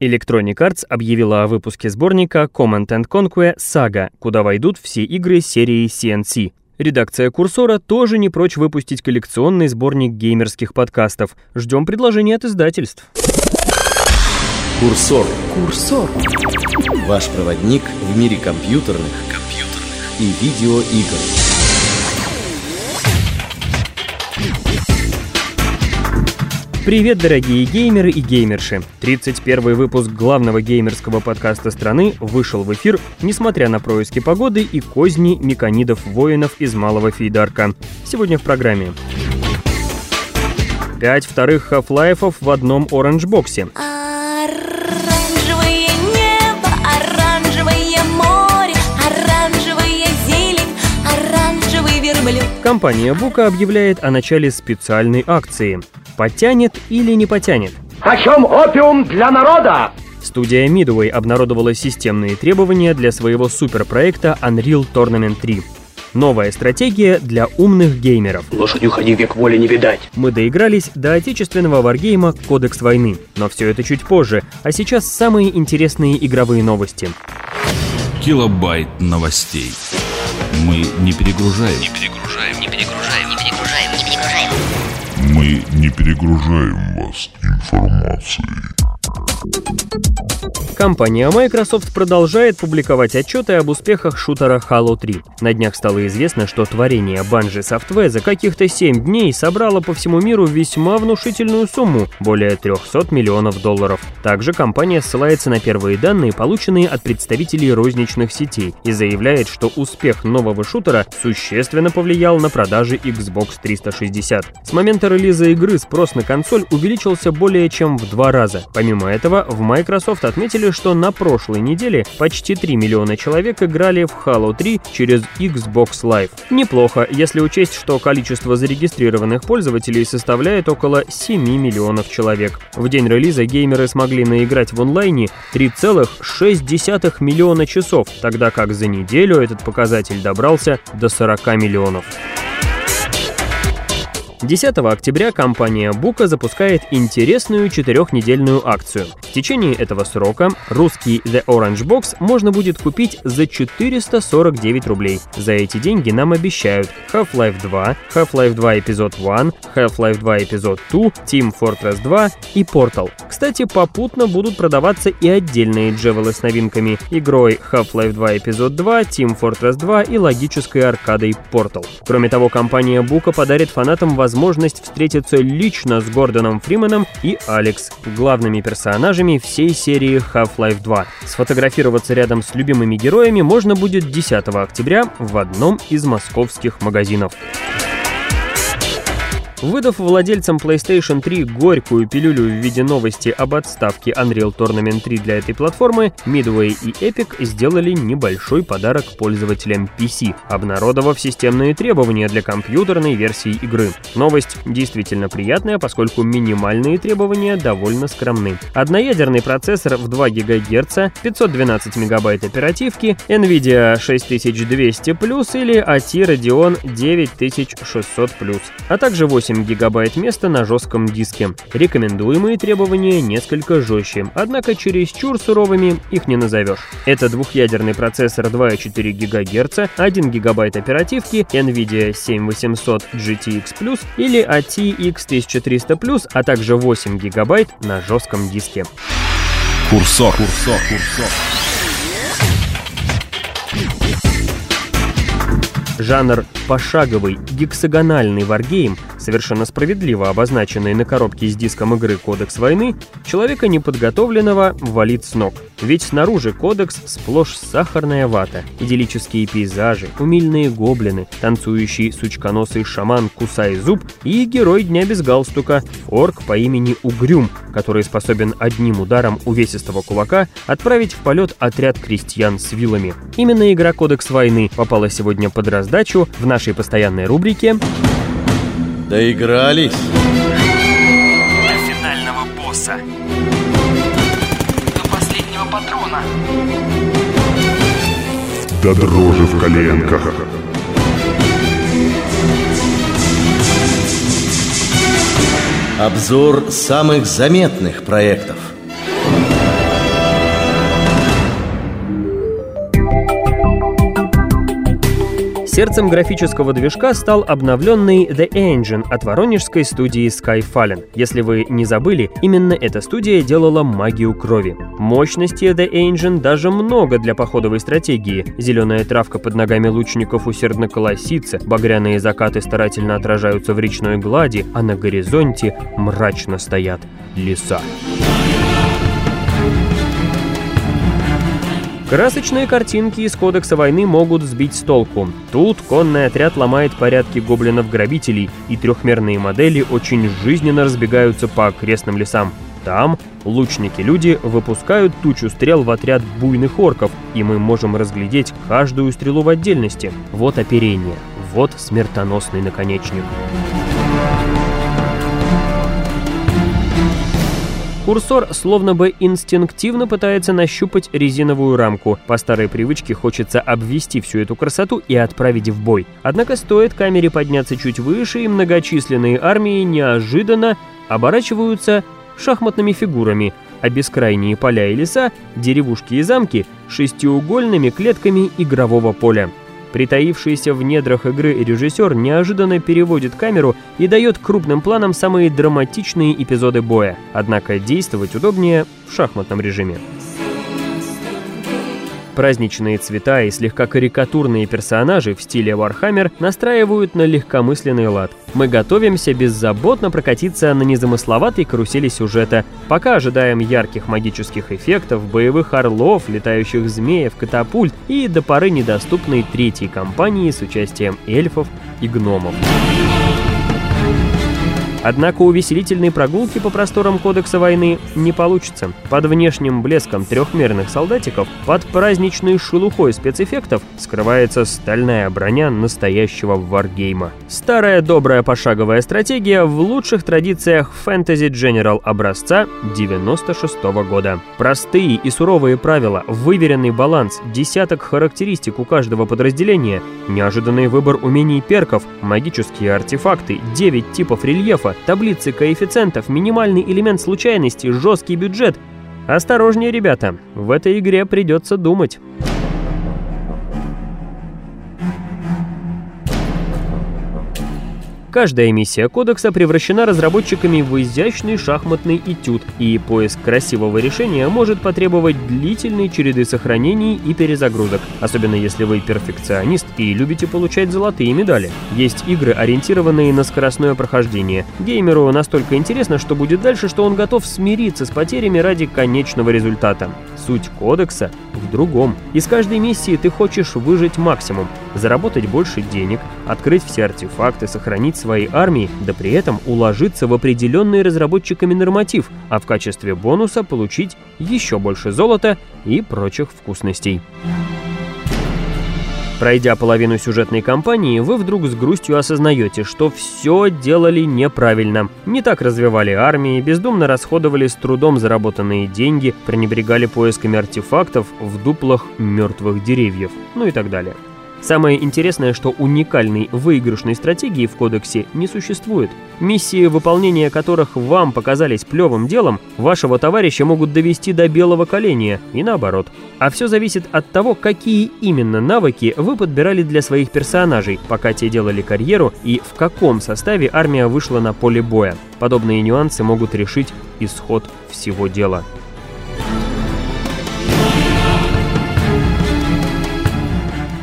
Electronic Arts объявила о выпуске сборника Command and Conquer Saga, куда войдут все игры серии CNC. Редакция Курсора тоже не прочь выпустить коллекционный сборник геймерских подкастов. Ждем предложений от издательств. Курсор. Курсор. Ваш проводник в мире компьютерных, компьютерных. и видеоигр. Привет, дорогие геймеры и геймерши! 31 выпуск главного геймерского подкаста страны вышел в эфир, несмотря на происки погоды и козни меканидов-воинов из Малого Фейдарка. Сегодня в программе. Пять вторых Half-Life'ов в одном оранж-боксе. Компания Бука объявляет о начале специальной акции. Потянет или не потянет? Почем опиум для народа? Студия Midway обнародовала системные требования для своего суперпроекта Unreal Tournament 3. Новая стратегия для умных геймеров. Лошадью ходи век воли не видать. Мы доигрались до отечественного варгейма «Кодекс войны», но все это чуть позже, а сейчас самые интересные игровые новости. Килобайт новостей. Мы не перегружаем. Не перегружаем, не не перегружаем вас информацией. Компания Microsoft продолжает публиковать отчеты об успехах шутера Halo 3. На днях стало известно, что творение Bungie Software за каких-то 7 дней собрало по всему миру весьма внушительную сумму – более 300 миллионов долларов. Также компания ссылается на первые данные, полученные от представителей розничных сетей, и заявляет, что успех нового шутера существенно повлиял на продажи Xbox 360. С момента релиза игры спрос на консоль увеличился более чем в два раза. Помимо этого, в Microsoft отметили, что на прошлой неделе почти 3 миллиона человек играли в Halo 3 через Xbox Live. Неплохо, если учесть, что количество зарегистрированных пользователей составляет около 7 миллионов человек. В день релиза геймеры смогли наиграть в онлайне 3,6 миллиона часов, тогда как за неделю этот показатель добрался до 40 миллионов. 10 октября компания Бука запускает интересную четырехнедельную акцию. В течение этого срока русский The Orange Box можно будет купить за 449 рублей. За эти деньги нам обещают Half-Life 2, Half-Life 2 Эпизод 1, Half-Life 2 Эпизод 2, Team Fortress 2 и Portal. Кстати, попутно будут продаваться и отдельные джевелы с новинками, игрой Half-Life 2 Эпизод 2, Team Fortress 2 и логической аркадой Portal. Кроме того, компания Бука подарит фанатам возможность возможность встретиться лично с Гордоном Фрименом и Алекс, главными персонажами всей серии Half-Life 2. Сфотографироваться рядом с любимыми героями можно будет 10 октября в одном из московских магазинов. Выдав владельцам PlayStation 3 горькую пилюлю в виде новости об отставке Unreal Tournament 3 для этой платформы, Midway и Epic сделали небольшой подарок пользователям PC, обнародовав системные требования для компьютерной версии игры. Новость действительно приятная, поскольку минимальные требования довольно скромны. Одноядерный процессор в 2 ГГц, 512 МБ оперативки, NVIDIA 6200 или AT Radeon 9600 а также 8 8 гигабайт места на жестком диске. Рекомендуемые требования несколько жестче, однако чересчур суровыми их не назовешь. Это двухъядерный процессор 2,4 ГГц, 1 гигабайт оперативки, NVIDIA 7800 GTX+, или ATX 1300+, а также 8 гигабайт на жестком диске. Курсор. Курсор. Курсор. Жанр пошаговый гексагональный варгейм, совершенно справедливо обозначенный на коробке с диском игры «Кодекс войны», человека неподготовленного валит с ног. Ведь снаружи кодекс сплошь сахарная вата, идиллические пейзажи, умильные гоблины, танцующий сучконосый шаман Кусай Зуб и герой Дня без галстука, орк по имени Угрюм, который способен одним ударом увесистого кулака отправить в полет отряд крестьян с вилами. Именно игра «Кодекс войны» попала сегодня под раздачу в нашей нашей постоянной рубрике Доигрались. До финального босса. До последнего патрона. До дрожи в коленках. Обзор самых заметных проектов. Сердцем графического движка стал обновленный The Engine от воронежской студии Skyfallen. Если вы не забыли, именно эта студия делала магию крови. Мощности The Engine даже много для походовой стратегии. Зеленая травка под ногами лучников усердно колосится, багряные закаты старательно отражаются в речной глади, а на горизонте мрачно стоят леса. Красочные картинки из Кодекса войны могут сбить с толку. Тут конный отряд ломает порядки гоблинов-грабителей, и трехмерные модели очень жизненно разбегаются по окрестным лесам. Там лучники-люди выпускают тучу стрел в отряд буйных орков, и мы можем разглядеть каждую стрелу в отдельности. Вот оперение, вот смертоносный наконечник. Курсор словно бы инстинктивно пытается нащупать резиновую рамку. По старой привычке хочется обвести всю эту красоту и отправить в бой. Однако стоит камере подняться чуть выше, и многочисленные армии неожиданно оборачиваются шахматными фигурами, а бескрайние поля и леса, деревушки и замки шестиугольными клетками игрового поля. Притаившийся в недрах игры режиссер неожиданно переводит камеру и дает крупным планам самые драматичные эпизоды боя, однако действовать удобнее в шахматном режиме. Праздничные цвета и слегка карикатурные персонажи в стиле Warhammer настраивают на легкомысленный лад. Мы готовимся беззаботно прокатиться на незамысловатой карусели сюжета, пока ожидаем ярких магических эффектов, боевых орлов, летающих змеев, катапульт и до поры недоступной третьей кампании с участием эльфов и гномов. Однако увеселительной прогулки по просторам Кодекса войны не получится. Под внешним блеском трехмерных солдатиков, под праздничной шелухой спецэффектов скрывается стальная броня настоящего варгейма. Старая добрая пошаговая стратегия в лучших традициях Fantasy General образца 96 -го года. Простые и суровые правила, выверенный баланс, десяток характеристик у каждого подразделения, неожиданный выбор умений перков, магические артефакты, 9 типов рельефа, таблицы коэффициентов, минимальный элемент случайности, жесткий бюджет. Осторожнее, ребята, в этой игре придется думать. Каждая миссия кодекса превращена разработчиками в изящный шахматный этюд, и поиск красивого решения может потребовать длительной череды сохранений и перезагрузок, особенно если вы перфекционист и любите получать золотые медали. Есть игры, ориентированные на скоростное прохождение. Геймеру настолько интересно, что будет дальше, что он готов смириться с потерями ради конечного результата. Суть кодекса в другом. Из каждой миссии ты хочешь выжить максимум, заработать больше денег, открыть все артефакты, сохранить своей армии, да при этом уложиться в определенный разработчиками норматив, а в качестве бонуса получить еще больше золота и прочих вкусностей. Пройдя половину сюжетной кампании, вы вдруг с грустью осознаете, что все делали неправильно. Не так развивали армии, бездумно расходовали с трудом заработанные деньги, пренебрегали поисками артефактов в дуплах мертвых деревьев, ну и так далее. Самое интересное, что уникальной выигрышной стратегии в кодексе не существует. Миссии, выполнения которых вам показались плевым делом, вашего товарища могут довести до белого коленя и наоборот. А все зависит от того, какие именно навыки вы подбирали для своих персонажей, пока те делали карьеру и в каком составе армия вышла на поле боя. Подобные нюансы могут решить исход всего дела.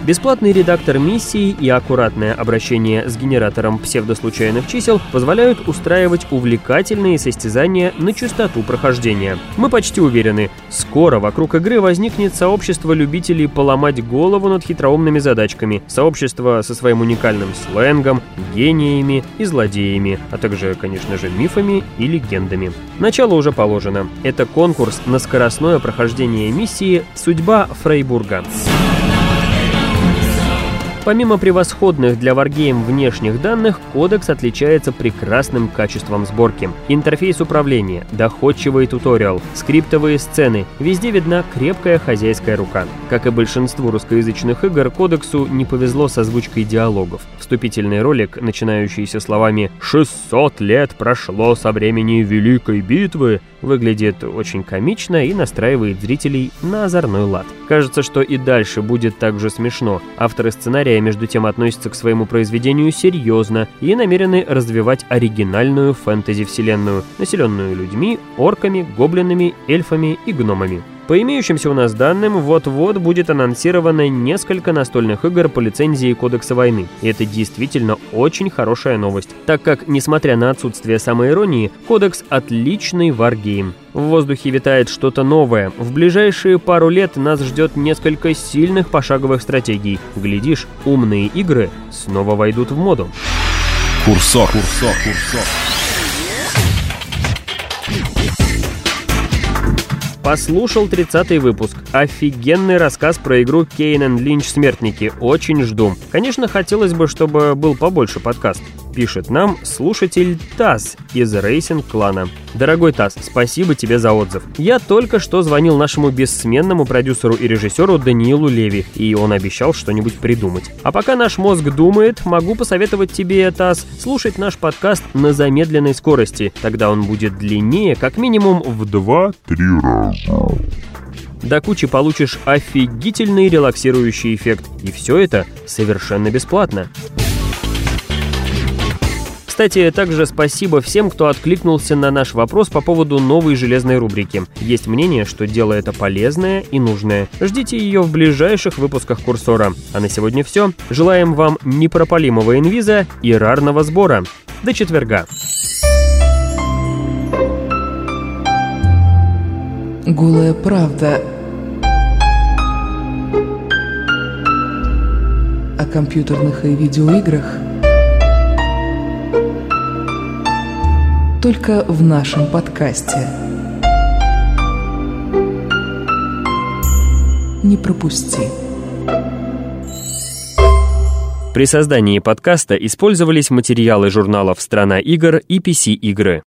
Бесплатный редактор миссии и аккуратное обращение с генератором псевдослучайных чисел позволяют устраивать увлекательные состязания на частоту прохождения. Мы почти уверены, скоро вокруг игры возникнет сообщество любителей поломать голову над хитроумными задачками, сообщество со своим уникальным сленгом, гениями и злодеями, а также, конечно же, мифами и легендами. Начало уже положено. Это конкурс на скоростное прохождение миссии «Судьба Фрейбурга». Помимо превосходных для Wargame внешних данных, кодекс отличается прекрасным качеством сборки. Интерфейс управления, доходчивый туториал, скриптовые сцены, везде видна крепкая хозяйская рука. Как и большинству русскоязычных игр, кодексу не повезло с озвучкой диалогов. Вступительный ролик, начинающийся словами «600 лет прошло со времени Великой битвы», выглядит очень комично и настраивает зрителей на озорной лад. Кажется, что и дальше будет так же смешно. Авторы сценария, между тем, относятся к своему произведению серьезно и намерены развивать оригинальную фэнтези-вселенную, населенную людьми, орками, гоблинами, эльфами и гномами. По имеющимся у нас данным, вот-вот будет анонсировано несколько настольных игр по лицензии Кодекса войны. И это действительно очень хорошая новость, так как, несмотря на отсутствие самоиронии, Кодекс — отличный варгейм. В воздухе витает что-то новое. В ближайшие пару лет нас ждет несколько сильных пошаговых стратегий. Глядишь, умные игры снова войдут в моду. Курсор, курсор, курсор. Послушал 30-й выпуск. Офигенный рассказ про игру Kane Lynch Смертники. Очень жду. Конечно, хотелось бы, чтобы был побольше подкаст. Пишет нам слушатель Таз из Racing Клана. Дорогой Таз, спасибо тебе за отзыв. Я только что звонил нашему бессменному продюсеру и режиссеру Даниилу Леви, и он обещал что-нибудь придумать. А пока наш мозг думает, могу посоветовать тебе, Таз, слушать наш подкаст на замедленной скорости. Тогда он будет длиннее как минимум в 2-3 раза. До кучи получишь офигительный релаксирующий эффект. И все это совершенно бесплатно. Кстати, также спасибо всем, кто откликнулся на наш вопрос по поводу новой железной рубрики. Есть мнение, что дело это полезное и нужное. Ждите ее в ближайших выпусках Курсора. А на сегодня все. Желаем вам непропалимого инвиза и рарного сбора. До четверга. Голая правда о компьютерных и видеоиграх – только в нашем подкасте. Не пропусти. При создании подкаста использовались материалы журналов «Страна игр» и PC-игры.